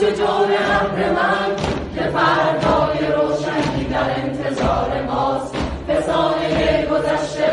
به رفت شجاع ابر من که فردای روشنی در انتظار ماست. فسانه گذشته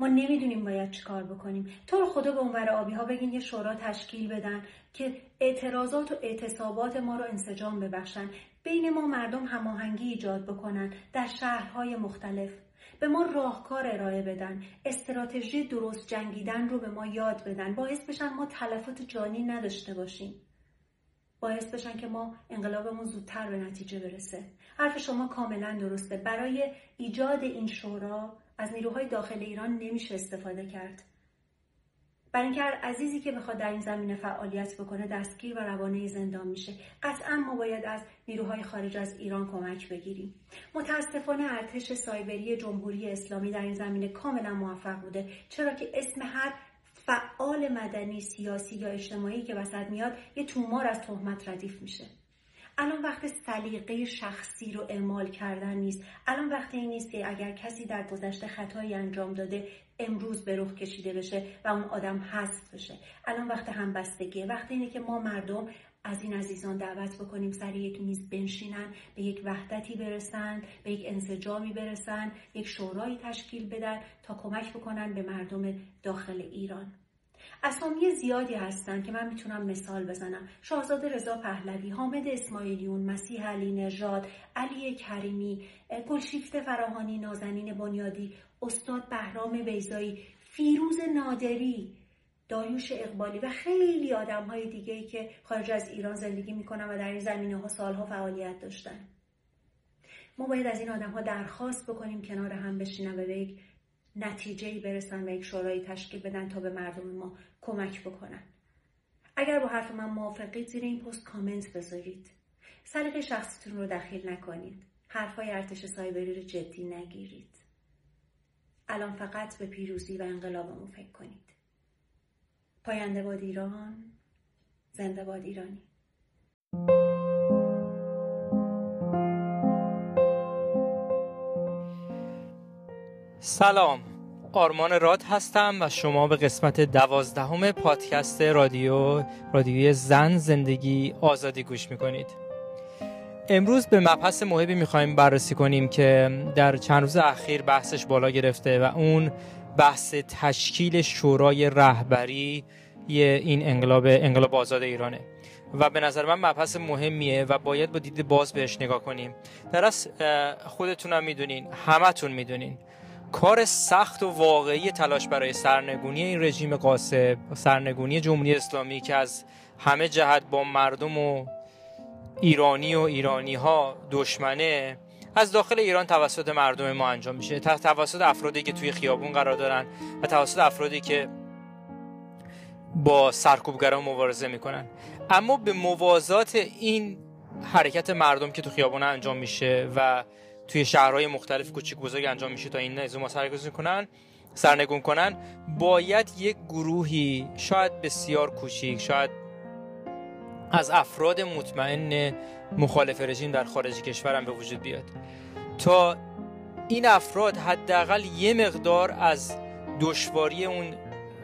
ما نمی‌دونیم باید چیکار بکنیم. تو رو خدا به اونور آبی ها بگین یه شورا تشکیل بدن که اعتراضات و اعتصابات ما رو انسجام ببخشن. بین ما مردم هماهنگی ایجاد بکنن در شهرهای مختلف. به ما راهکار ارائه بدن. استراتژی درست جنگیدن رو به ما یاد بدن. باعث بشن ما تلفات جانی نداشته باشیم. باعث بشن که ما انقلابمون زودتر به نتیجه برسه. حرف شما کاملا درسته. برای ایجاد این شورا از نیروهای داخل ایران نمیشه استفاده کرد. برای اینکه هر عزیزی که بخواد در این زمینه فعالیت بکنه دستگیر و روانه زندان میشه. قطعا ما باید از نیروهای خارج از ایران کمک بگیریم. متاسفانه ارتش سایبری جمهوری اسلامی در این زمینه کاملا موفق بوده. چرا که اسم هر فعال مدنی سیاسی یا اجتماعی که وسط میاد یه تومار از تهمت ردیف میشه. الان وقت سلیقه شخصی رو اعمال کردن نیست. الان وقت این نیست که اگر کسی در گذشته خطایی انجام داده امروز به رخ کشیده بشه و اون آدم حذف بشه. الان وقت همبستگیه. وقت اینه که ما مردم از این عزیزان دعوت بکنیم سر یک میز بنشینن به یک وحدتی برسن به یک انسجامی برسن یک شورایی تشکیل بدن تا کمک بکنن به مردم داخل ایران. اسامی زیادی هستند که من می‌تونم مثال بزنم. شاهزاده رضا پهلوی حامد اسماعیلیون مسیح علی نژاد علی کریمی گلشیفته فراهانی نازنین بنیادی استاد بهرام بیزایی فیروز نادری داریوش اقبالی و خیلی آدم های دیگه ای که خارج از ایران زندگی می‌کنن و در این زمینه ها سالها فعالیت داشتن. ما باید از این آدم ها درخواست بکنیم کنار هم بشینن و به یک نتیجه برسن و یک شورایی تشکیل بدن تا به مردم ما کمک بکنن. اگر با حرف من موافقید زیر این پست کامنت بذارید. سلیقه شخصیتون رو دخیل نکنید. حرفای ارتش سایبری رو جدی نگیرید. الان فقط به پیروزی و انقلابمون فکر کنید. پاینده باد ایران زنده باد ایرانی. سلام. آرمان راد هستم و شما به قسمت دوازدهم پادکست رادیو رادیوی زن زندگی آزادی گوش می‌کنید. امروز به مبحث مهمی می‌خوایم بررسی کنیم که در چند روز اخیر بحثش بالا گرفته و اون بحث تشکیل شورای رهبری این انقلاب انقلاب آزاد ایرانه. و به نظر من مبحث مهمیه و باید با دید باز بهش نگاه کنیم. در از خودتونم می‌دونین همتون می‌دونین. کار سخت و واقعی تلاش برای سرنگونی این رژیم قاسب سرنگونی جمهوری اسلامی که از همه جهت با مردم و ایرانی و ایرانی ها دشمنه از داخل ایران توسط مردم ما انجام میشه. توسط افرادی که توی خیابون قرار دارن و توسط افرادی که با سرکوبگران مبارزه می‌کنن. اما به موازات این حرکت مردم که تو خیابون انجام میشه و توی شهرهای مختلف کوچیک بزرگ انجام میشه تا این نظام سرگذاری کنن سرنگون کنن. باید یک گروهی شاید بسیار کوچیک شاید از افراد مطمئن مخالف رژیم در خارج کشورم به وجود بیاد. تا این افراد حداقل یه مقدار از دشواری اون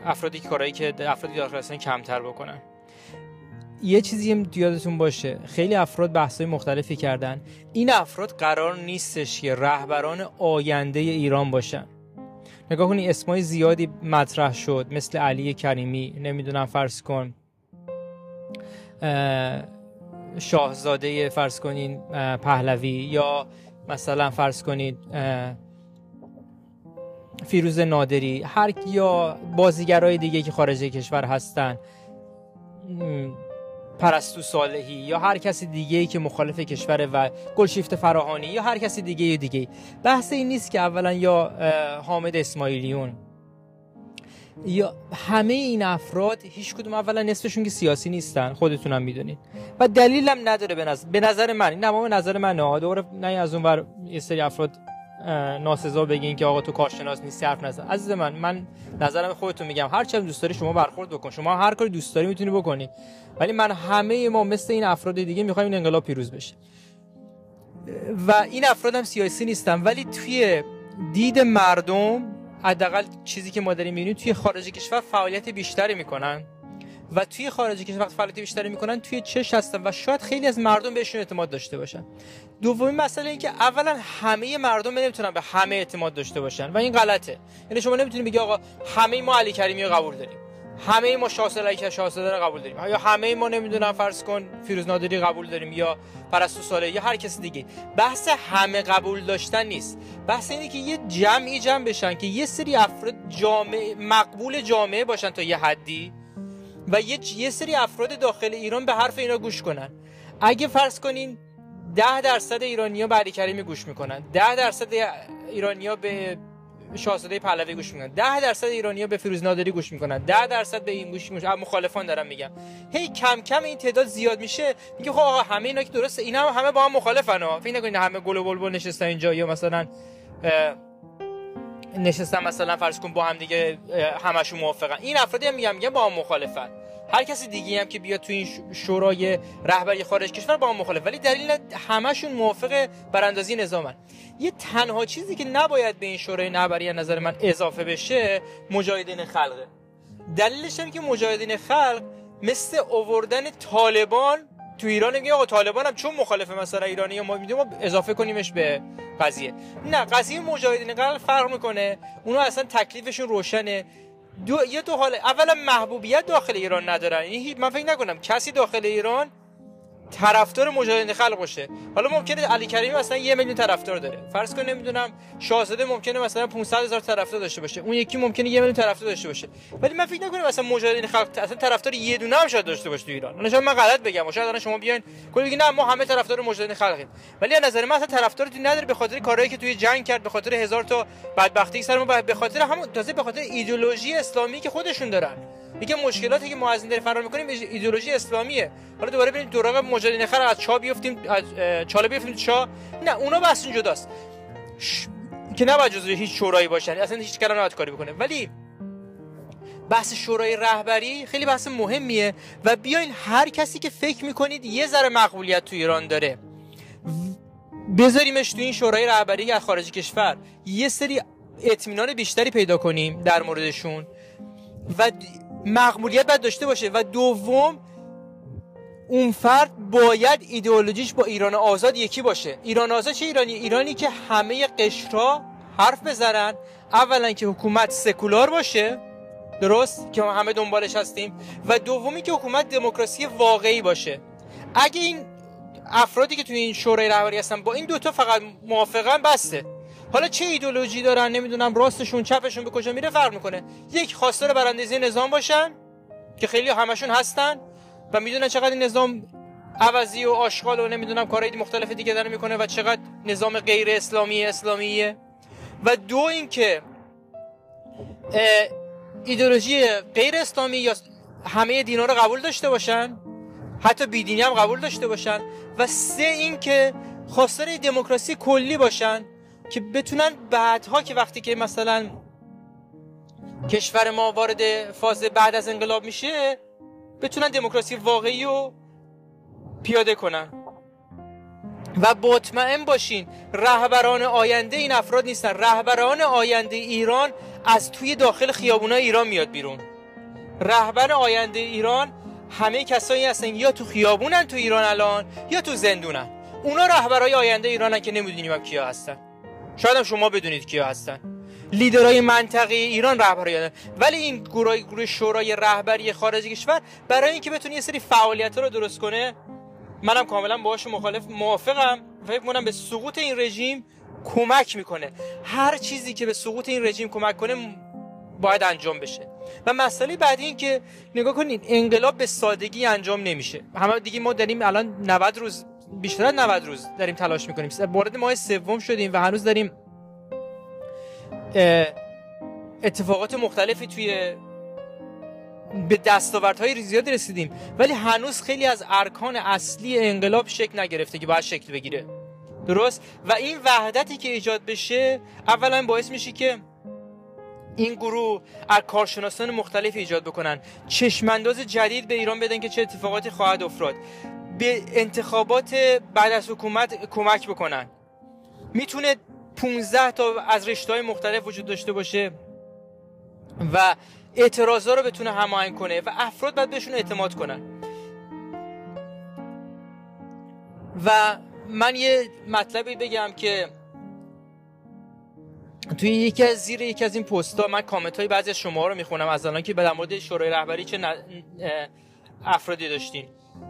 افرادی که کارهایی که افرادی داخل هستن کمتر بکنن. یه چیزی هم یادتون باشه. خیلی افراد بحثای مختلفی کردن. این افراد قرار نیستش که رهبران آینده ایران باشن. نگاه کنی اسمای زیادی مطرح شد. مثل علی کریمی نمی‌دونم فرض کن شاهزاده فرض کنین پهلوی یا مثلا فرض کنید فیروز نادری. هر یا بازیگرای دیگه که خارج کشور هستن. پرستو صالحی یا هر کسی دیگه ای که مخالف کشور و گلشیفت فراهانی یا هر کسی دیگه یا دیگه بحث این نیست که اولا یا حامد اسماعیلیون. یا همه این افراد هیچ کدوم اولا نصفشون که سیاسی نیستن خودتونم می‌دونید و دلیلم نداره به نظر, به نظر من این نظر من نه. دور نه از اون ور یه سری افراد ناسزا بگین که آقا تو کارشناس نیستی حرف نزن. عزیز من من نظرم خودتون میگم. هر چه دوست داری شما برخورد بکن. شما هر کاری دوست داری می‌تونی بکنی. ولی من همه ما مثل این افراد دیگه می‌خوایم این انقلاب پیروز بشه. و این افراد هم سیاسی نیستن ولی توی دید مردم حداقل چیزی که ما داریم می‌بینیم توی خارج کشور فعالیت بیشتری می‌کنن. و توی خارج کشور وقت فعالیت بیشتری می‌کنن توی چش هستن و شاید خیلی از مردم بهشون اعتماد داشته باشن. دومی مسئله این که اولا همه مردم نمی‌تونن به همه اعتماد داشته باشن و این غلطه. یعنی شما نمی‌تونید بگی آقا همه ما علی کریمی رو قبول داریم. همه ما شاهزاده که شاهزاده رو قبول داریم. یا همه ما نمی‌دونم فرض کن فیروز نادری قبول داریم یا پرستو ساله یا هر کس دیگه. بحث همه قبول داشتن نیست. بحث اینه که یه جمعی جمع بشن که یه سری افراد جامعه مقبول جامعه باشن تا یه حدی. و یه, یه سری افراد داخل ایران به حرف اینا گوش کنن. اگه فرض کنین ده درصد ایرانیا به علی کریمی گوش می‌کنن. ده درصد ایرانیا به شاهزاده پهلوی گوش می‌کنن. 10 درصد ایرانیا به فیروز نادری گوش می‌کنن. 10 درصد به این گوش می‌کنن. مخالفان دارم میگم هی کم کم این تعداد زیاد میشه. میگه خب آقا همه اینا که درسته اینا هم همه با هم مخالفن ها. فکر نکنید همه گل و بلبل نشستن اینجا یا مثلا نشستن مثلا فرض کن با هم دیگه همشون موافقن. این افرادی هم میگم میگم با هم مخالفن. هر کسی دیگه هم که بیاد تو این شورای رهبری خارج کشور با هم مخالف ولی دلیل همشون موافق براندازی نظامن. یه تنها چیزی که نباید به این شورای رهبری نظر من اضافه بشه مجاهدین خلقه دلیلش هم که مجاهدین خلق مثل اووردن طالبان تو ایران میگه آقا طالبان هم چون مخالف مثلا ایرانی ما میدیم ما اضافه کنیمش به قضیه. نه قضیه مجاهدین خلق فرق می‌کنه. اونا اصلا تکلیفشون روشنه. دو یه دو حال اولا محبوبیت داخل ایران ندارن. یعنی من فکر نکنم کسی داخل ایران طرفدار مجاهدین خلق باشه. حالا ممکنه علی کریمی مثلا یه میلیون طرفدار داره. فرض کن نمی‌دونم شاهزاده ممکنه مثلا 500 هزار طرفدار داشته باشه. اون یکی ممکنه یه میلیون طرفدار داشته باشه. ولی من فکر نکنم مثلا مجاهدین خلق اصلا طرفدار یه دونه هم شاید داشته باشه تو ایران. شاید من غلط بگم. شاید الان شما بیاین کلی بگین نه ما همه طرفدار مجاهدین خلقیم. ولی از نظر من اصلا طرفدار نداره به خاطر کارهایی که توی جنگ کرد به خاطر هزار تا بدبختی سر ما به خاطر همون تازه به خاطر ایدئولوژی اسلامی که خودشون دارن. یکی مشکلاتی که ما از این داره فرار می‌کنیم ایدئولوژی اسلامیه. حالا دوباره بریم دوراق مجاهدین خلق از چا بیفتیم از چاله بیفتیم چا؟ نه اونا بس جداست ش... که نباید جزو هیچ شورایی باشن اصلا هیچ کلام نباید کاری بکنه. ولی بحث شورای رهبری خیلی بحث مهمیه و بیاین هر کسی که فکر می‌کنید یه ذره مقبولیت تو ایران داره بذاریمش تو این شورای رهبری از خارج کشور. یه سری اطمینان بیشتری پیدا کنیم در موردشون. و مقبولیت باید داشته باشه و دوم اون فرد باید ایدئولوژیش با ایران آزاد یکی باشه. ایران آزاد چه ایرانی؟ ایرانی که همه قشرها حرف بزنن. اولا که حکومت سکولار باشه درست؟ که همه دنبالش هستیم. و دومی که حکومت دموکراسی واقعی باشه. اگه این افرادی که توی این شورای رهبری هستن با این دوتا فقط موافقن بسته حالا چه ایدولوژی دارن؟ نمی‌دونم. راستشون چپشون به کجا میره فرق می‌کنه. یک خواستار براندازی نظام باشن که خیلی همشون هستن و می‌دونن چقدر این نظام عوضی و آشغال و نمی‌دونم کارهای مختلف دیگه داره می‌کنه و چقدر نظام غیر اسلامی اسلامیه. و دو اینکه ایدولوژی غیر اسلامی یا همه دینا رو قبول داشته باشن حتی بیدینی هم قبول داشته باشن. و سه اینکه خواستار دموکراسی کلی باشن. که بتونن بعدها که وقتی که مثلا کشور ما وارد فاز بعد از انقلاب میشه بتونن دموکراسی واقعی رو پیاده کنن. و مطمئن باشین رهبران آینده این افراد نیستن. رهبران آینده ایران از توی داخل خیابونای ایران میاد بیرون. رهبر آینده ایران همه کسایی هستن یا تو خیابونن تو ایران الان یا تو زندونن. اونا رهبرای آینده ایرانن که نمی‌دونیم کیا هستن. شاید هم شما بدونید کیا هستن. لیدرهای منطقه ایران رهبری ولی این گروه گروه شورای رهبری خارج کشور برای اینکه بتونه یه سری فعالیت رو درست کنه منم کاملا باهاش مخالف موافقم فکر کنم به سقوط این رژیم کمک می‌کنه. هر چیزی که به سقوط این رژیم کمک کنه باید انجام بشه. و مسئله بعدی این که نگاه کنید انقلاب به سادگی انجام نمیشه. همه دیگه ما داریم الان 90 روز بیشتر از 90 روز داریم تلاش می‌کنیم. وارد ماه سوم شدیم و هنوز داریم اتفاقات مختلفی توی به دستاوردهای زیادی رسیدیم. ولی هنوز خیلی از ارکان اصلی انقلاب شکل نگرفته که باید شکل بگیره. درست؟ و این وحدتی که ایجاد بشه اولا باعث میشه که این گروه از کارشناسان مختلف ایجاد بکنن. چشمانداز جدید به ایران بدن که چه اتفاقاتی خواهد افتاد. به انتخابات بعد از حکومت کمک بکنن. می‌تونه 15 تا از رشته های مختلف وجود داشته باشه و اعتراضا رو بتونه هماهنگ کنه و افراد باید بهشون اعتماد کنن. و من یه مطلبی بگم که توی یکی از زیر یکی از این پستا من کامنت های بعضی از شما رو می‌خونم. از الان که به مورد شورای رهبری چه افرادی داشتین.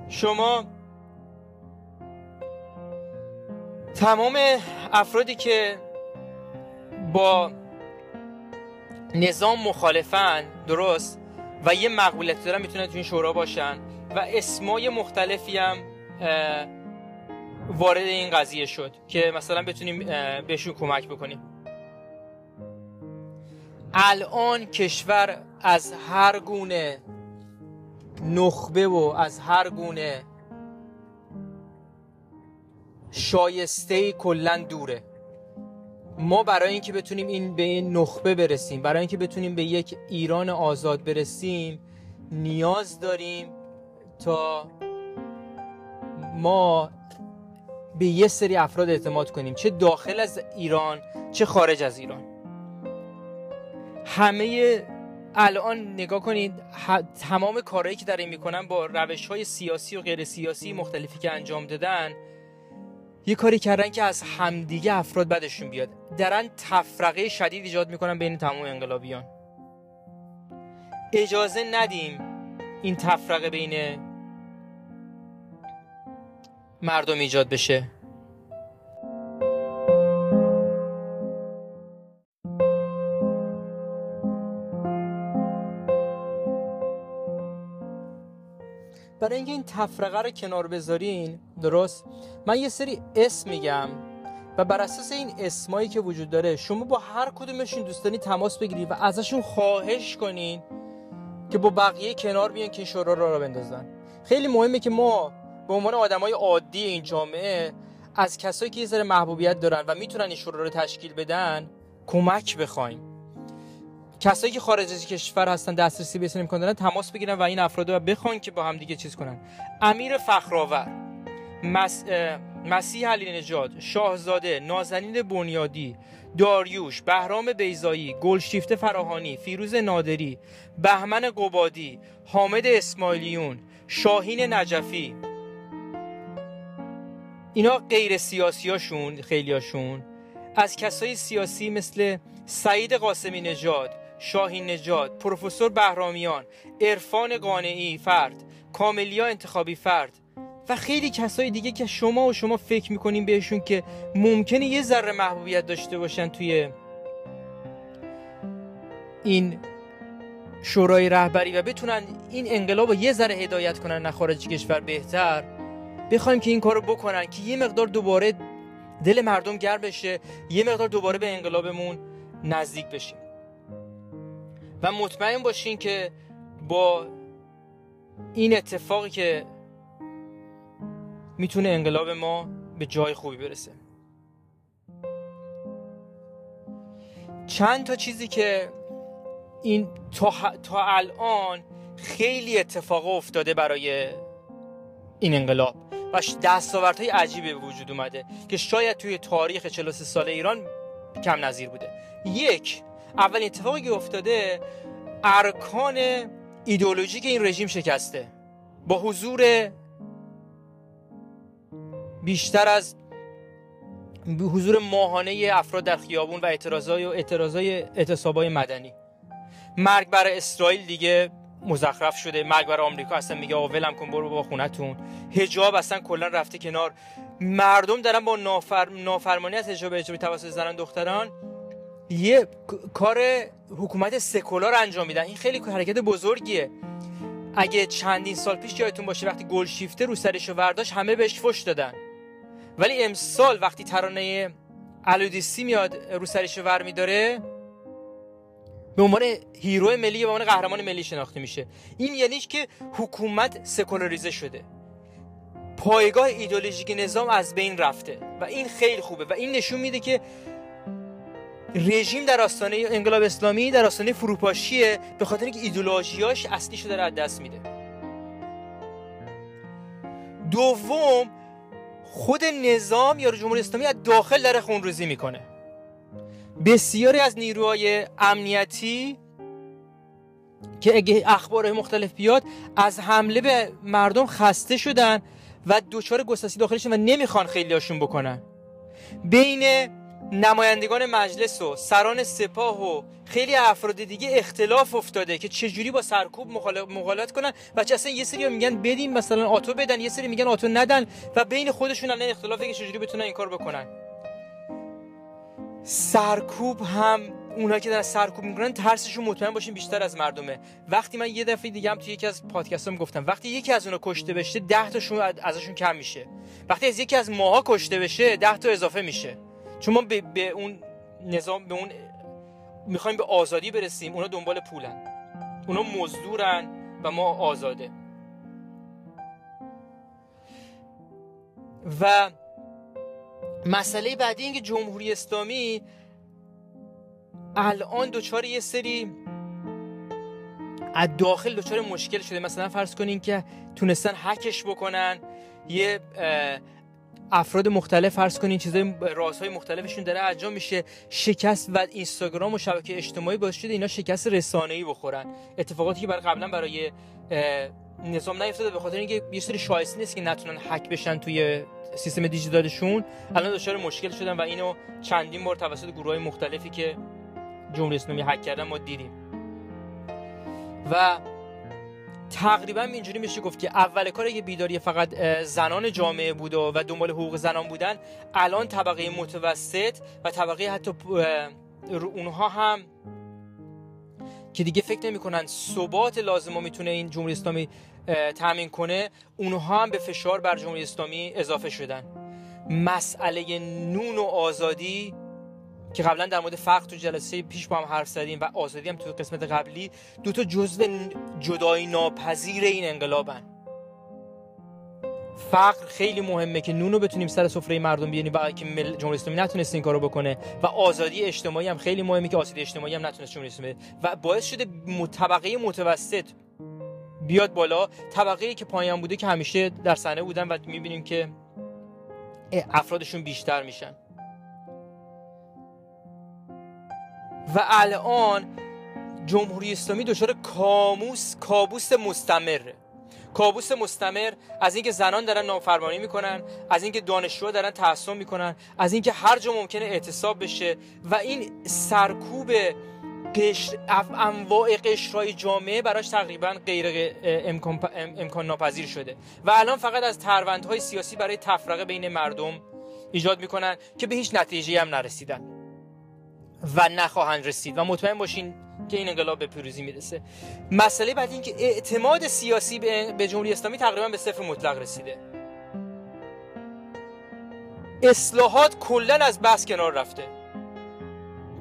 شما تمام افرادی که با نظام مخالفن درست؟ و یه مقبولیت دارن می‌تونن تو این شورا باشن. و اسمای مختلفی هم وارد این قضیه شد که مثلا بتونیم بهشون کمک بکنیم. الان کشور از هر گونه نخبه و از هر گونه شایسته کلا دوره. ما برای اینکه بتونیم این به این نخبه برسیم برای اینکه بتونیم به یک ایران آزاد برسیم نیاز داریم تا ما به یه سری افراد اعتماد کنیم چه داخل از ایران چه خارج از ایران. همه الان نگاه کنید تمام کارهایی که داریم می‌کنن با روش های سیاسی و غیر سیاسی مختلفی که انجام دادن یه کاری کردن که از همدیگه افراد بدشون بیاد. درن تفرقه شدید ایجاد می‌کنن بین تمام انقلابیان. اجازه ندیم این تفرقه بین مردم ایجاد بشه. برای اینکه این تفرقه رو کنار بذارین درست؟ من یه سری اسم میگم و بر اساس این اسمایی که وجود داره شما با هر کدومشون دوستانی تماس بگیرید و ازشون خواهش کنین که با بقیه کنار بیان که شورا رو را بندازن. خیلی مهمه که ما به عنوان آدمای عادی این جامعه از کسایی که یه ذره محبوبیت دارن و می‌تونن این شورا رو تشکیل بدن کمک بخوایم. کسایی که خارج از کشور هستن دسترسی به امکان دارن تماس بگیرن و این افراد رو بخوان که با هم دیگه چیز کنن. امیر فخرآور مس... مسیح علی نجات شاهزاده نازنین بنیادی داریوش بهرام بیزایی گلشیفت فراهانی فیروز نادری بهمن قبادی حامد اسماعیلیون شاهین نجفی. اینا غیر سیاسیاشون خیلیاشون از کسای سیاسی مثل سعید قاسمی نژاد شاهین نجات پروفسور بهرامیان عرفان قانعی فرد کاملیا انتخابی فرد و خیلی کسای دیگه که شما و شما فکر می‌کنین بهشون که ممکنه یه ذره محبوبیت داشته باشن توی این شورای رهبری و بتونن این انقلاب رو یه ذره هدایت کنن نه خارج کشور بهتر. بخوایم که این کارو بکنن که یه مقدار دوباره دل مردم گرم بشه یه مقدار دوباره به انقلابمون نزدیک بشیم. و مطمئن باشین که با این اتفاقی که می‌تونه انقلاب ما به جای خوبی برسه. چند تا چیزی که این تا, تا الان خیلی اتفاق افتاده برای این انقلاب. و دستاوردهای عجیبی به وجود اومده که شاید توی تاریخ 43 سال ایران کم نظیر بوده. یک اولین اتفاقی که افتاده ارکان ایدئولوژیک این رژیم شکسته. با حضور بیشتر از حضور ماهانه افراد در خیابون و اعتراضای و اعتراضای اعتصابای مدنی. مرگ بر اسرائیل دیگه مزخرف شده. مرگ بر آمریکا اصلا میگه آقا ولم کن برو با خونتون. حجاب اصلا کلا رفته کنار. مردم دارن با نافر... نافرمانی از حجاب اجباری توسط زنان دختران یه کار حکومت سکولار انجام میدن. این خیلی حرکت بزرگیه. اگه چندین سال پیش یادتون باشه وقتی گل شیفته رو سرش ورداش همه بهش فش دادن. ولی امسال وقتی ترانه الودیسی میاد رو سرش ور میداره به عنوان هیرو ملی به عنوان قهرمان ملی شناخته میشه. این یعنی که حکومت سکولاریزه شده. پایگاه ایدولوژیک نظام از بین رفته و این خیلی خوبه و این نشون میده که رژیم در آستانه انقلاب اسلامی در آستانه فروپاشیه به خاطر اینکه ایدولوژیاش اصلی شده از دست میده. دوم خود نظام یا جمهوری اسلامی از داخل داره خونریزی می‌کنه. بسیاری از نیروهای امنیتی که اگه اخبار مختلف بیاد از حمله به مردم خسته شدن و دچار گسستی داخلشون و نمی‌خوان خیلی هاشون بکنن. بین نمایندگان مجلس و سران سپاه و خیلی افراد دیگه اختلاف افتاده که چجوری با سرکوب مقالات کنن و چه اصلا یه سری میگن بدیم مثلا آتو بدن یه سری میگن آتو ندن و بین خودشون الان اختلافه که چجوری بتونن این کار بکنن. سرکوب هم اونایی که در سرکوب می‌کنن ترسشون مطمئن باشین بیشتر از مردمه. وقتی من یه دفعه دیگه هم توی یکی از پادکستام گفتم وقتی یکی از اونا کشته بشه 10 تاشون ازشون کم میشه. وقتی از یکی از ماها کشته بشه 10 تا اضافه میشه. چون ما به, به اون نظام به اون می‌خوایم به آزادی برسیم اونا دنبال پولن. اونا مزدورن و ما آزاده. و مسئله بعدی این که جمهوری اسلامی الان دچار یه سری از داخل دچار مشکل شده. مثلا فرض کنین که تونستن حکش بکنن یه افراد مختلف فرض کنین چیزای رازهای مختلفشون داره انجام میشه. شکست و اینستاگرام و شبکه اجتماعی باعث شده اینا شکست رسانه‌ای بخورن. اتفاقاتی که برای قبلا برای نظام نیفتاده به خاطر اینکه یه سری شایسته نیست که نتونن هک بشن توی سیستم دیجیتالشون. الان دچار مشکل شدن و اینو چندین بار توسط گروه های مختلفی که جمهوری اسلامی هک کردن ما دیدیم. و تقریبا اینجوری میشه گفت که اول کار یه بیداری فقط زنان جامعه بود و دنبال حقوق زنان بودن. الان طبقه متوسط و طبقه حتی اونها هم که دیگه فکر نمی‌کنن ثبات لازم می‌تونه این جمهوری اسلامی تامین کنه اونها هم به فشار بر جمهوری اسلامی اضافه شدن. مسئله نون و آزادی که قبلا در مورد فقر تو جلسه پیش با هم حرف زدیم و آزادی هم تو قسمت قبلی دو تا جزء جدایی ناپذیر این انقلابن. فقر خیلی مهمه که نونو بتونیم سر سفره مردم بیاریم و که جمهوری اسلامی نتونست این کارو بکنه و آزادی اجتماعی هم خیلی مهمه که آزادی اجتماعی هم نتونست جمهوری اسلامی و باعث شده طبقه متوسط بیاد بالا طبقه که پایین بوده که همیشه در صحنه بودن و می‌بینیم که افرادشون بیشتر میشن. و الان جمهوری اسلامی دچار کاموس کابوس مستمره کابوس مستمر از اینکه زنان دارن نافرمانی می‌کنن از اینکه دانشجوها دارن تحصیل می‌کنن از اینکه هر جا ممکنه اعتصاب بشه و این سرکوب قشر انواع قشرهای جامعه براش تقریبا غیر امکان, امکان ناپذیر شده. و الان فقط از تروندهای سیاسی برای تفرقه بین مردم ایجاد می‌کنن که به هیچ نتیجه هم نرسیدن. و نخواهند رسید. و مطمئن باشین که این انقلاب به پیروزی می‌رسه. مسئله بعد این که اعتماد سیاسی به جمهوری اسلامی تقریبا به صفر مطلق رسیده. اصلاحات کلا از بحث کنار رفته.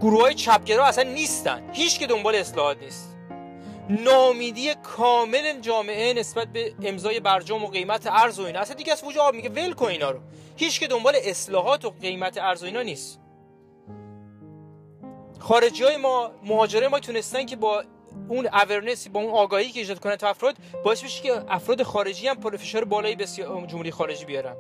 گروه های چپگرا اصلا نیستن. هیچ که دنبال اصلاحات نیست. نامیدی کامل جامعه نسبت به امضای برجام و قیمت ارز و اینا. اصلا دیگه از وجود میگه؟ ول کن اینا رو. هیچ که دنبال اصلاحات و قیمت ارز و اینا نیست. خارجی های ما مهاجره ما تونستن که با اون اورنس با اون آگاهی که ایجاد کنه تو افراد باعث بشه که افراد خارجی هم پر فشار بالایی به جمهوری خارجی بیارن.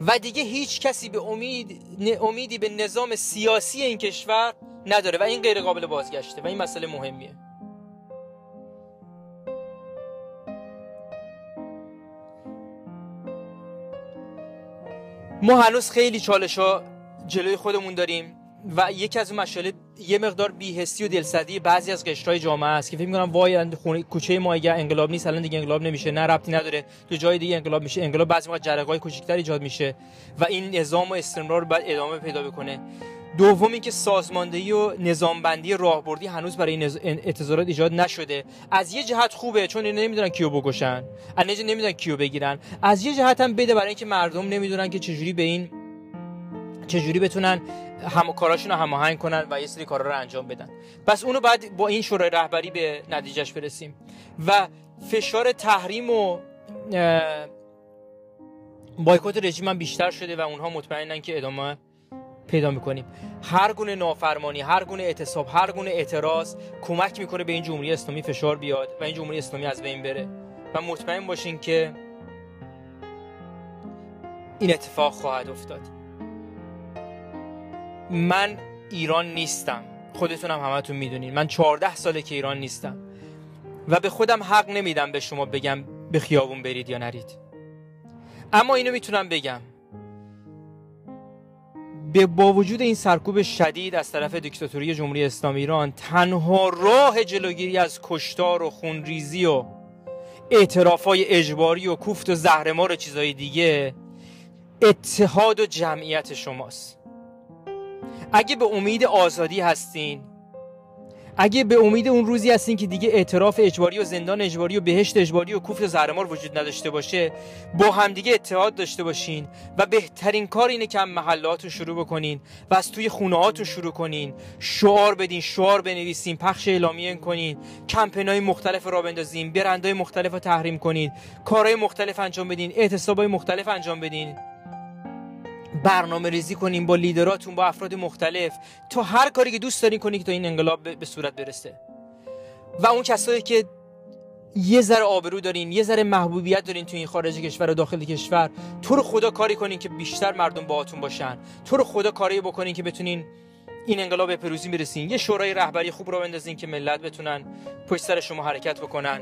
و دیگه هیچ کسی به امید امیدی به نظام سیاسی این کشور نداره و این غیر قابل بازگشته و این مسئله مهمیه. ما هنوز خیلی چالش ها جلوی خودمون داریم. و یکی از اون مشاله یه مقدار بیهستی و دلسردی بعضی از قشرهای جامعه است که فکر می‌کنم وای خونه کوچه ما اگه انقلاب نیست الان دیگه انقلاب نمیشه نه ربطی نداره. تو جای دیگه انقلاب میشه انقلاب بعضی وقت جرقه‌های کوچیک‌تر ایجاد میشه و این نظام و استمرار بعد ادامه پیدا بکنه. دوم اینکه سازماندهی و نظامبندی راهبردی هنوز برای این اعتظارات ایجاد نشده. از یه جهت خوبه چون اینا نمی‌دونن کیو بکشن از نمی‌دونن کیو بگیرن. از یه جهت هم بده برای اینکه مردم نمی‌دونن که چجوری به این چجوری بتونن هم کاراشون رو هماهنگ کنن و یه سری کارا رو انجام بدن. پس اونو بعد با این شورای رهبری به نتیجهش برسیم. و فشار تحریم و بایکوت رژیم هم بیشتر شده و اونها مطمئنن که ادامه پیدا می‌کنیم. هر گونه نافرمانی هر گونه اعتصاب هر گونه اعتراض کمک می‌کنه به این جمهوری اسلامی فشار بیاد و این جمهوری اسلامی از بین بره. و مطمئن باشین که این اتفاق خواهد افتاد. من ایران نیستم. خودتونم همتون می‌دونین. من 14 ساله که ایران نیستم. و به خودم حق نمیدم به شما بگم به خیابون برید یا نرید. اما اینو می‌تونم بگم. به با وجود این سرکوب شدید از طرف دیکتاتوری جمهوری اسلامی ایران تنها راه جلوگیری از کشتار و خونریزی و اعترافای اجباری و کوفت و زهرمار و چیزهای دیگه اتحاد و جمعیت شماست. اگه به امید آزادی هستین اگه به امید اون روزی هستین که دیگه اعتراف اجباری و زندان اجباری و بهشت اجباری و کوفت زهرمار وجود نداشته باشه با همدیگه اتحاد داشته باشین و بهترین کار اینه که هم محلاتون شروع بکنین و از توی خونه شروع کنین. شعار بدین شعار بنویسین پخش اعلامیه کنین کمپینای مختلف را بندازین برندهای مختلف رو تحریم کنین کارهای مختلف انجام بدین اعتصابای مختلف انجام بدین. برنامه ریزی کنیم با لیدراتون با افراد مختلف. تا هر کاری که دوست دارین که تا این انقلاب به صورت برسه. و اون کسایی که یه ذره آبرو دارین یه ذره محبوبیت دارین تو این خارج کشور و داخل کشور تو رو خدا کاری کنین که بیشتر مردم باهاتون باشن. تو رو خدا کاری بکنین که بتونین این انقلاب به پیروزی برسین. یه شورای رهبری خوب رو بندازین که ملت بتونن پشت سر شما حرکت بکنن.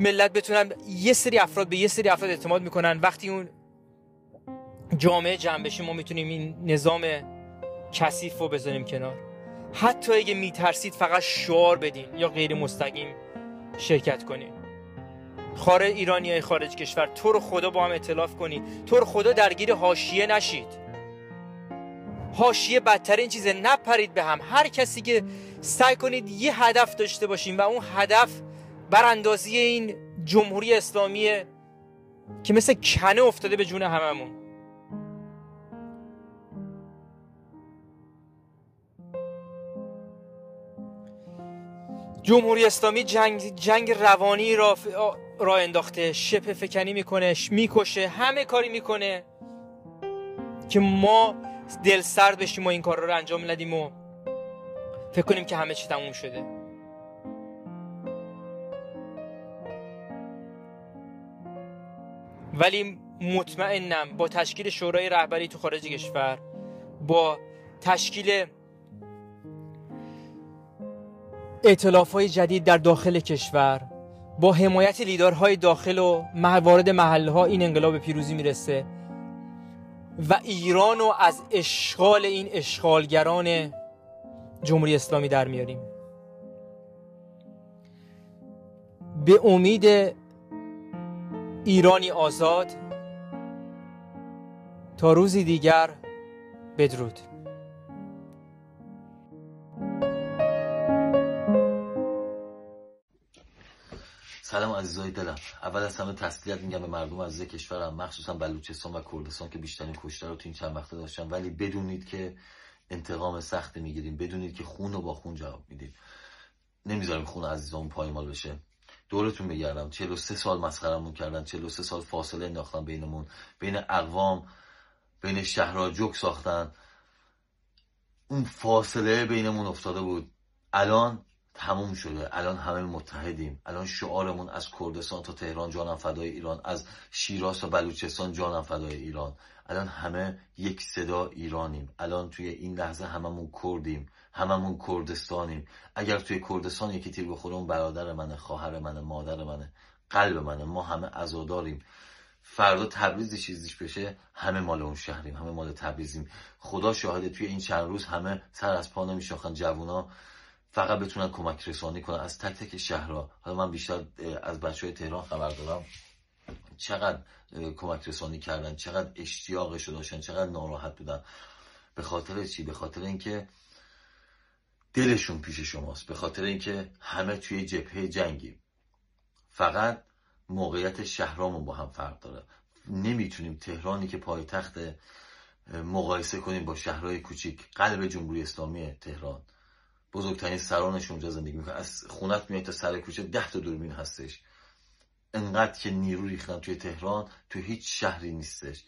ملت بتونن یه سری افراد به یه سری افراد اعتماد می‌کنن. وقتی اون جامعه جمع بشیم ما می‌تونیم این نظام کثیف رو بذاریم کنار. حتی اگه میترسید فقط شعار بدین یا غیر مستقیم شرکت کنین. خارج ایرانی های خارج کشور تو رو خدا با هم اطلاف کنید تو رو خدا درگیر حاشیه نشید. حاشیه بدتر این چیزه نپرید به هم. هر کسی که سعی کنید یه هدف داشته باشین و اون هدف براندازی این جمهوری اسلامیه که مثل کنه افتاده به جون هممون. جمهوری اسلامی جنگ, جنگ روانی را, را انداخته شپ فکنی می‌کنه می‌کشه همه کاری می‌کنه که ما دل سرد بشیم و این کار رو انجام ندیم و فکر کنیم که همه چی تموم شده. ولی مطمئنم با تشکیل شورای رهبری تو خارج کشور با تشکیل اعتلاف های جدید در داخل کشور با حمایت لیدرهای داخل و وارد محله ها این انقلاب پیروزی می‌رسه و ایران رو از اشغال این اشغالگران جمهوری اسلامی در میاریم. به امید ایرانی آزاد تا روزی دیگر بدرود. سلام عزیزای دلم. اول از همه تسلیت میگم به مردم عزیز کشورم مخصوصا بلوچستان و کردستان که بیشترین کشته رو تو این چند وقته داشتن ولی بدونید که انتقام سخت می‌گیریم. بدونید که خون رو با خون جواب میدیم. نمی‌ذاریم خون عزیزامون پایمال بشه. دورتون بگردم. 43 سال مسخرمون کردن. 43 سال فاصله انداختن بینمون. بین اقوام بین شهرها جک ساختن. اون فاصله بینمون افتاده بود. الان تموم شده. الان همه متحدیم. الان شعارمون از کردستان تا تهران جانم فدای ایران. از شیراز تا بلوچستان جانم فدای ایران. الان همه یک صدا ایرانیم. الان توی این لحظه هممون کردیم. هممون کردستانیم. اگر توی کردستان یکی تیر بخوره اون برادر منه خواهر منه مادر منه قلب منه. ما همه عزاداریم. فردا تبریز چیزیش بشه همه مال اون شهریم. همه مال تبریزیم. خدا شاهده توی این چند روز همه سر از پا نمیشاخن جوونا. فقط بتونن کمک رسانی کنن. از تک تک شهرها. حالا من بیشتر از بچه های تهران خبر دارم. چقدر کمک رسانی کردن چقدر اشتیاقش داشتن چقدر ناراحت بودن. به خاطر چی؟ به خاطر اینکه دلشون پیش شماست. به خاطر اینکه همه توی جبهه جنگیم. فقط موقعیت شهرامون با هم فرق داره. نمی‌تونیم تهرانی که پایتخت مقایسه کنیم با شهرهای کوچیک قلب جمهوری اسلامی تهران. بزرگترین سرانش اونجا زندگی می‌کنه. از خونت میاد تا سر کوچه ده تا دوربین هستش. انقدر که نیرو ریختن توی تهران تو هیچ شهری نیستش.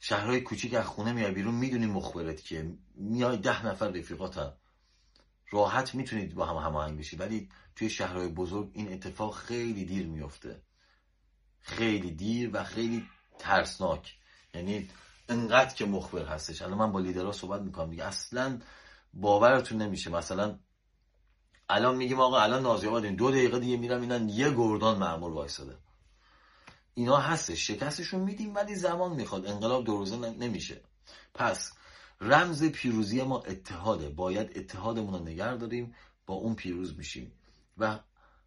شهرهای کوچیک از خونه میای بیرون می‌دونی مخبرت که میای ده نفر رفیقاتن. راحت می‌تونید با هم هماهنگ بشی. ولی توی شهرهای بزرگ این اتفاق خیلی دیر میفته خیلی دیر و خیلی ترسناک. یعنی انقدر که مخبر هستش. الان من با لیدرها صحبت می‌کنم. دیگه اصلا باورتون نمیشه. مثلا الان میگیم آقا الان نازی آبادیم دو دقیقه دیگه میرم اینن یه گردان معمول وایساده. اینا هستش. شکستشون میدیم ولی زمان می‌خواد. انقلاب دو روزه نمیشه. پس رمز پیروزی ما اتحاده. باید اتحادمون رو نگر داریم. با اون پیروز میشیم. و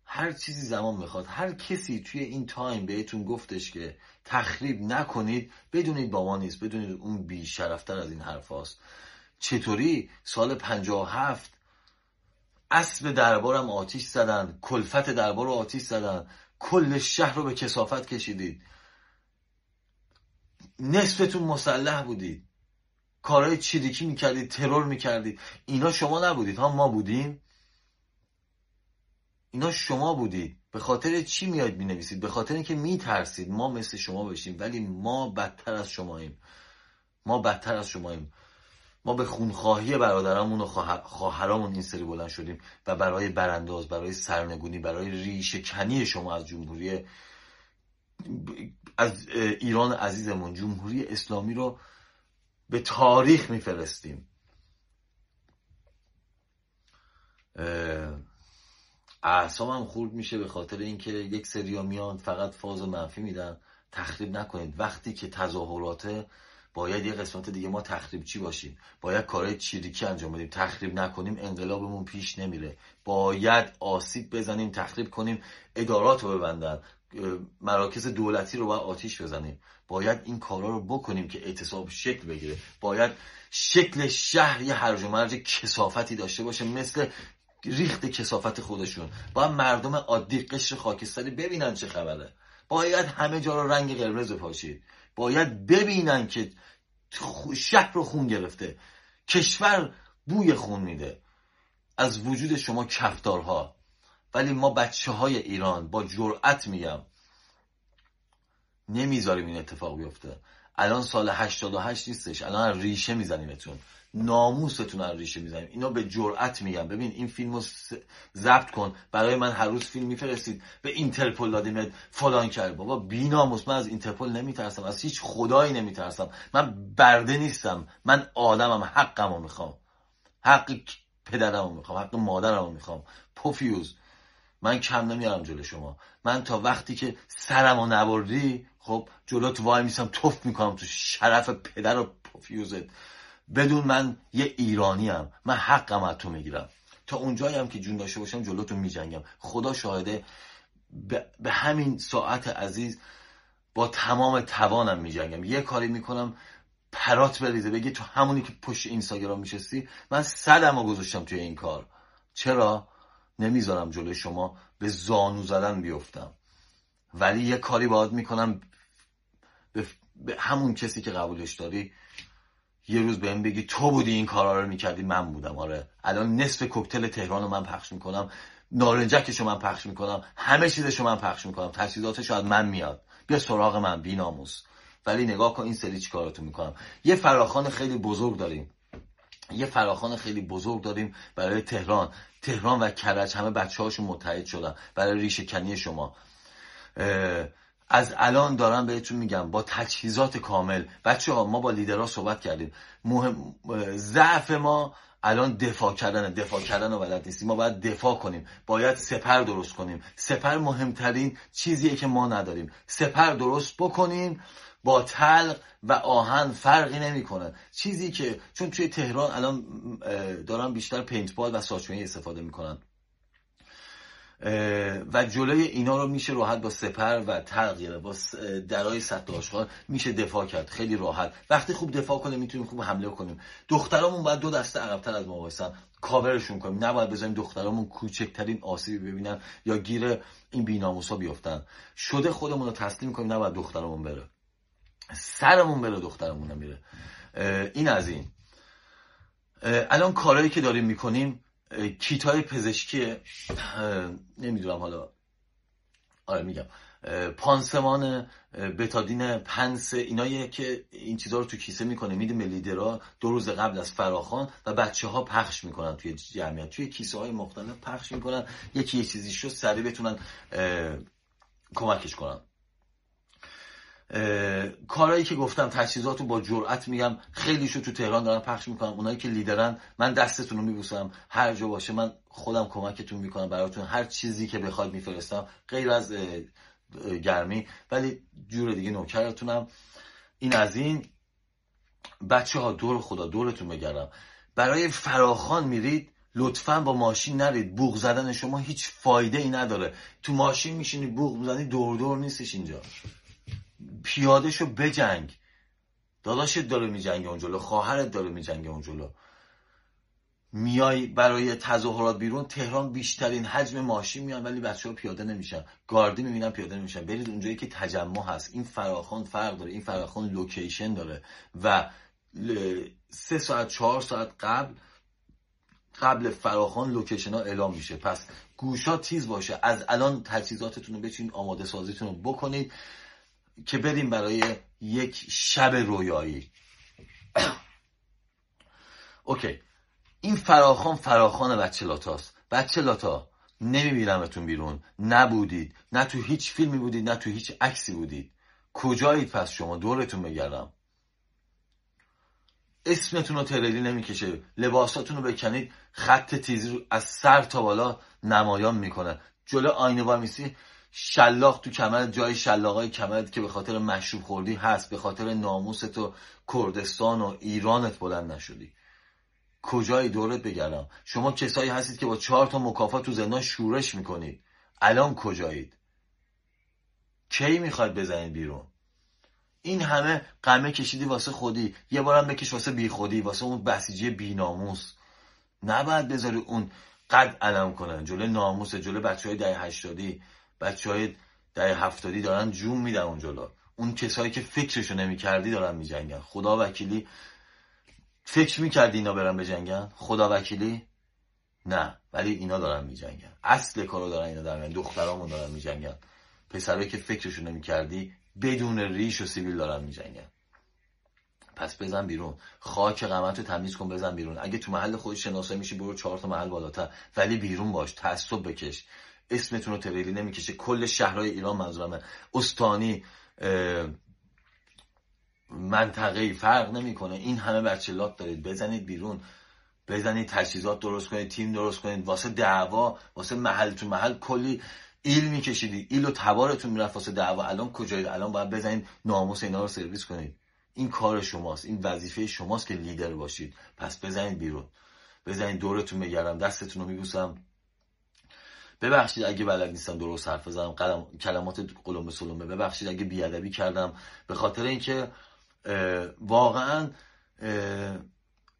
هر چیزی زمان می‌خواد. هر کسی توی این time بهتون گفتش که تخریب نکنید بدونید با ما نیست. بدونید اون بی شرفتر از این حرف هاست. چطوری؟ سال 57 اسب دربارم آتیش زدن کلفت دربار رو آتیش زدن. کل شهر رو به کثافت کشیدید نصفتون مسلح بودید کارهای چیریکی می‌کردید ترور می‌کردید اینا شما نبودید ها؟ ما بودیم. اینا شما بودید به خاطر چی میاد می‌نویسید؟ به خاطر اینکه میترسید ما مثل شما بشیم. ولی ما بدتر از شماییم. ما بدتر از شماییم. ما به خونخواهی برادرامون و خواهرامون این سری بلند شدیم و برای برانداز برای سرنگونی برای ریشه کنی شما از جمهوری از ایران عزیزمون جمهوری اسلامی رو به تاریخ میفرستیم. اعصابم خورد میشه به خاطر اینکه یک سریا میان فقط فاز منفی میدن. تخریب نکنید. وقتی که تظاهرات باید یه قسمت دیگه ما تخریب چی باشیم. باید کارهای چیریکی انجام بدیم. تخریب نکنیم انقلابمون پیش نمیره. باید آسیب بزنیم تخریب کنیم ادارات رو ببندن. مراکز دولتی رو باید آتیش بزنیم. باید این کارا رو بکنیم که اعتصاب شکل بگیره. باید شکل شهر یه هرج و مرج کسافتی داشته باشه مثل ریخت کسافت خودشون. باید مردم عادی قشر خاکستری ببینن چه خبره. باید همه جا رو رنگ قرمز پاشید. باید ببینن که شهر رو خون گرفته. کشور بوی خون میده. از وجود شما کفتارها. ولی ما بچه های ایران با جرأت میگم نمی‌ذاریم این اتفاق بیفته. الان سال 88 نیستش. الان ریشه میزنیمتون. ناموستون رو ریشه می‌زنیم. اینا به جرأت میگم. ببین این فیلم رو ضبط کن. برای من هر روز فیلم میفرستید به اینترپل دادیمت فلان کرد بابا بی ناموس من از اینترپل نمیترسم. از هیچ خدایی نمیترسم. من برده نیستم. من آدمم. حقم رو می‌خوام. حق پدرم رو می‌خوام. حق مادرم رو می‌خوام. پوفیوز من کم نمیارم جلو شما. من تا وقتی که سرم رو نبردی خب جلوت وای میسم توف می‌کنم تو شرف پدر و پوفیوزت. بدون من یه ایرانی هم. من حقم از تو می‌گیرم. تا اونجایی هم که جون داشته باشم جلوتون میجنگم. خدا شاهده به همین ساعت عزیز با تمام توانم میجنگم. یه کاری می‌کنم پرات بریزه. بگی تو همونی که پشت اینستاگرام میشستی من صدم گذاشتم توی این کار. چرا؟ نمی‌ذارم جلوی شما به زانو زدن بیفتم. ولی یه کاری باید می‌کنم به همون کسی که قبولش داری. یه روز بهم بگی تو بودی این کارا رو می‌کردی من بودم. آره. الان نصف کوکتل تهران رو من پخش می‌کنم نارنجکش رو من پخش می‌کنم همه چیزش رو من پخش می‌کنم. تجهیزاتش از من میاد. بیا سراغ من بی ناموس ولی نگاه کن این سری چی می‌کنم. یه فراخان خیلی بزرگ داریم. یه فراخان خیلی بزرگ داریم برای تهران. تهران و کرج همه بچه هاشون متحد شدن برای ریشه کنی شما. از الان دارم بهتون میگم با تجهیزات کامل. بچه ها ما با لیدرها صحبت کردیم. مهم ضعف ما الان دفاع کردن دفاع کردن و بلد نیستیم. ما باید دفاع کنیم. باید سپر درست کنیم. سپر مهمترین چیزیه که ما نداریم. سپر درست بکنیم با تلق و آهن فرقی نمی‌کنه. چیزی که چون توی تهران الان دارن بیشتر پینتبال و ساچمه استفاده می‌کنن. و جلوی اینا رو میشه راحت با سپر و تغییر با درای سطح آشغال میشه دفاع کرد. خیلی راحت. وقتی خوب دفاع کنیم می‌تونیم خوب حمله کنیم. دخترامون باید دو دسته عقبتر از ما بایستن کاورشون کنیم. نباید بذاریم دخترامون کوچکترین آسیبی ببینن یا گیر این بیناموسا بیفتن. شده خودمون رو تسلیم کنیم نباید دخترامون بره. سرمون بره دخترمون نمیره این از این. الان کارهایی که داریم می‌کنیم کیت های پزشکی نمی‌دونم حالا. آره میگم. پانسمان بتادین پنس اینایی که این چیزها رو تو کیسه می‌کنه میده به لیدرها. دو روز قبل از فراخان و بچه ها پخش می‌کنن توی جمعیت. توی کیسه های مختلف پخش می‌کنن. یکی یه چیزی شد سریع بتونن کمکش کنن. کارهایی که گفتم تجهیزات رو با جرأت میگم. خیلیشو تو تهران دارن پخش می‌کنم اونایی که لیدرن من دستتون رو میبوسم. هر جا باشه من خودم کمکتون می‌کنم براتون. هر چیزی که بخواید میفرستم. غیر از گرمی. ولی جور دیگه نوکرتونم. این از این. بچه ها دور خدا دورتون بگردم. برای فراخان میرید لطفا با ماشین نرید. بوغ زدن شما هیچ فایده ای نداره. تو ماشین میشینی بوغ می‌زنی دور دور نیستش اینجا. پیاده شو بجنگ. داداشت داره میجنگه اون جلو خواهرت داره میجنگه اون جلو. میای برای تظاهرات بیرون تهران بیشترین حجم ماشین میان ولی بچه ها پیاده نمیشن. گاردی می‌بینن پیاده نمیشن. برید اونجایی که تجمع هست. این فراخان فرق داره. این فراخان لوکیشن داره. و سه ساعت چهار ساعت قبل قبل فراخوان location ها اعلام میشه. پس گوشا تیز باشه. از الان تجهیزاتتون رو بچین آماده سازیتون رو بکنید. که بریم برای یک شب رویایی. OK. این فراخوان فراخوان بچه لاتاست بچه لاتا نمیبینمتون بیرون. نبودید. نه تو هیچ فیلمی بودید نه تو هیچ عکسی بودید. کجایید پس شما؟ دورتون بگردم. اسمتون رو تریلی نمی‌کشه. لباساتون رو بکنید. خط تیزی رو از سر تا بالا نمایان می‌کنه. جلو آینه با میسی. شلاق تو کمر جای شلاقای کمرت که به خاطر مشروب خوردی هست به خاطر ناموست و کردستان و ایرانت بلند نشدی. کجای دورت بگردم. شما کسایی هستید که با چهار تا مکافات تو زندان شورش می‌کنید. الان کجایید؟ کی می‌خواید بزنید بیرون؟ این همه قمه کشیدی واسه خودی. یه بارم بکش واسه بی خودی واسه اون بسیجی بیناموس. نباید بذاری اون قد علم کنن. جلو ناموس جلو بچه های ده هشتادی. بچه های ده هفتادی دارن جون میدن اون جلو. اون کسایی که فکرشو نمی‌کردی دارن میجنگن. خدا وکیلی فکر می‌کردی اینا برن بجنگن؟ خدا وکیلی؟ نه ولی اینا دارن میجنگن. اصل کارو دارن اینا دارن دخترامون دارن میجنگن. پسرایی که فکرشو نمی‌کردی بدون ریش و سیبیل دارن میجنگن. پس بزن بیرون. خاک قمت تمیز کن بزن بیرون. اگه تو محل خودی شناسایی میشی برو چهار تا محل بالاتر. ولی بیرون باش تعصب بکش. اسمتون رو تریلی نمی‌کشه. کل شهرهای ایران منظورمه. استانی منطقه فرق نمی‌کنه. این همه بچه لات دارید. بزنید بیرون. بزنید تجهیزات درست کنید تیم درست کنید. واسه دعوا واسه محل تو محل کلی ایل میکشیدی. ایل و تبارتون می‌رفت واسه دعوا. الان کجایید الان باید بزنید ناموس اینا رو سرویس کنید. این کار شماست. این وظیفه شماست که لیدر باشید. پس بزنید بیرون. بزنید دورتون بگردم. دستتون رو میبوسم. ببخشید اگه بلد نیستم درست حرف بزنم. کلمات قلم سلومه ببخشید اگه بیادبی کردم. به خاطر اینکه واقعا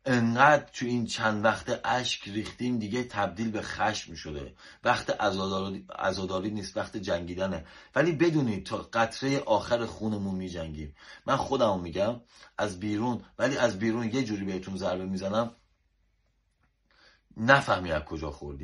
انقدر تو این چند وقت اشک ریختیم دیگه تبدیل به خشم شده. وقت ازاداری نیست وقت جنگیدنه. ولی بدونید تا قطره آخر خونمون میجنگیم. من خودمو میگم از بیرون ولی از بیرون یه جوری بهتون ضربه می‌زنم. نفهمی از کجا خوردی.